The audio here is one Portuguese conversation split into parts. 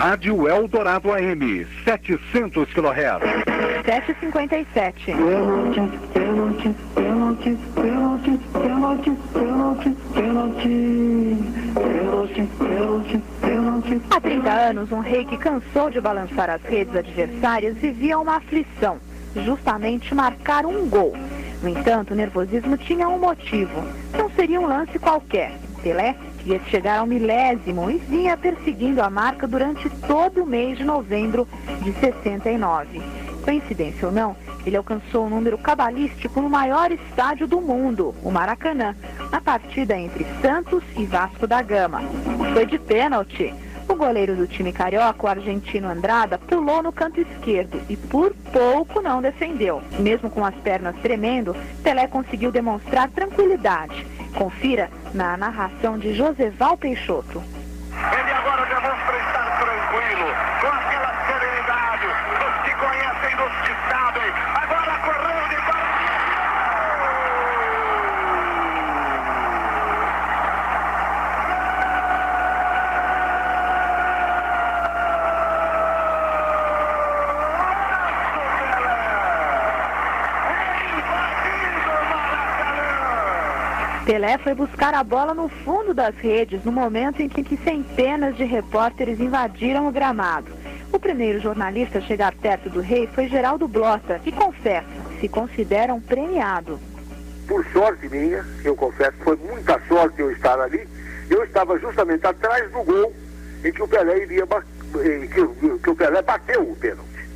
Rádio Eldorado AM, 700 kHz. 757. Há 30 anos, um rei que cansou de balançar as redes adversárias vivia uma aflição, justamente marcar um gol. No entanto, o nervosismo tinha um motivo. Não seria um lance qualquer. Pelé queria chegar ao milésimo e vinha perseguindo a marca durante todo o mês de novembro de 69. Coincidência ou não, ele alcançou um número cabalístico no maior estádio do mundo, o Maracanã, na partida entre Santos e Vasco da Gama. Foi de pênalti. Goleiro do time carioca, o argentino Andrada, pulou no canto esquerdo e por pouco não defendeu. Mesmo com as pernas tremendo, Pelé conseguiu demonstrar tranquilidade. Confira na narração de Joseval Peixoto. Ele agora demonstra estar tranquilo, com aquela serenidade dos que conhecem, dos que sabem. Agora correu de Pelé foi buscar a bola no fundo das redes no momento em que centenas de repórteres invadiram o gramado. O primeiro jornalista a chegar perto do rei foi Geraldo Blota, que confessa se considera um premiado. Por sorte minha, eu confesso, foi muita sorte eu estar ali. Eu estava justamente atrás do gol em que o Pelé iria que, que o Pelé bateu o pênalti.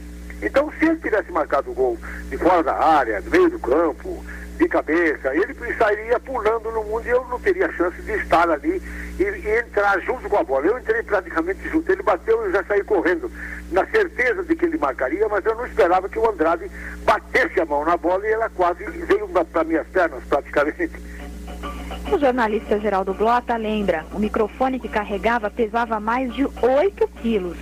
Então, se ele tivesse marcado o gol de fora da área, no meio do campo, de cabeça, ele sairia pulando no mundo e eu não teria chance de estar ali e, e, entrar junto com a bola. Eu entrei praticamente junto, ele bateu e eu já saí correndo, na certeza de que ele marcaria, mas eu não esperava que o Andrade batesse a mão na bola e ela quase veio para minhas pernas praticamente. O jornalista Geraldo Blota lembra, o microfone que carregava pesava mais de 8 quilos.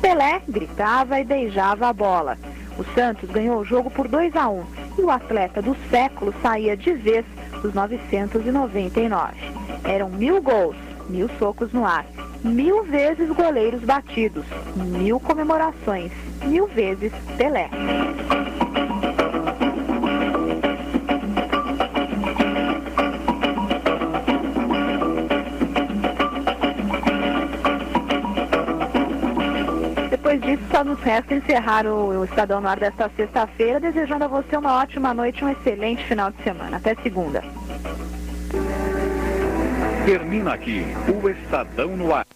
Pelé gritava e beijava a bola. O Santos ganhou o jogo por 2 a 1 e o atleta do século saía de vez dos 999. Eram mil gols, mil socos no ar, mil vezes goleiros batidos, mil comemorações, mil vezes Pelé. Disso, só nos resta encerrar o, o Estadão no ar desta sexta-feira, desejando a você uma ótima noite e um excelente final de semana. Até segunda. Termina aqui o Estadão no ar.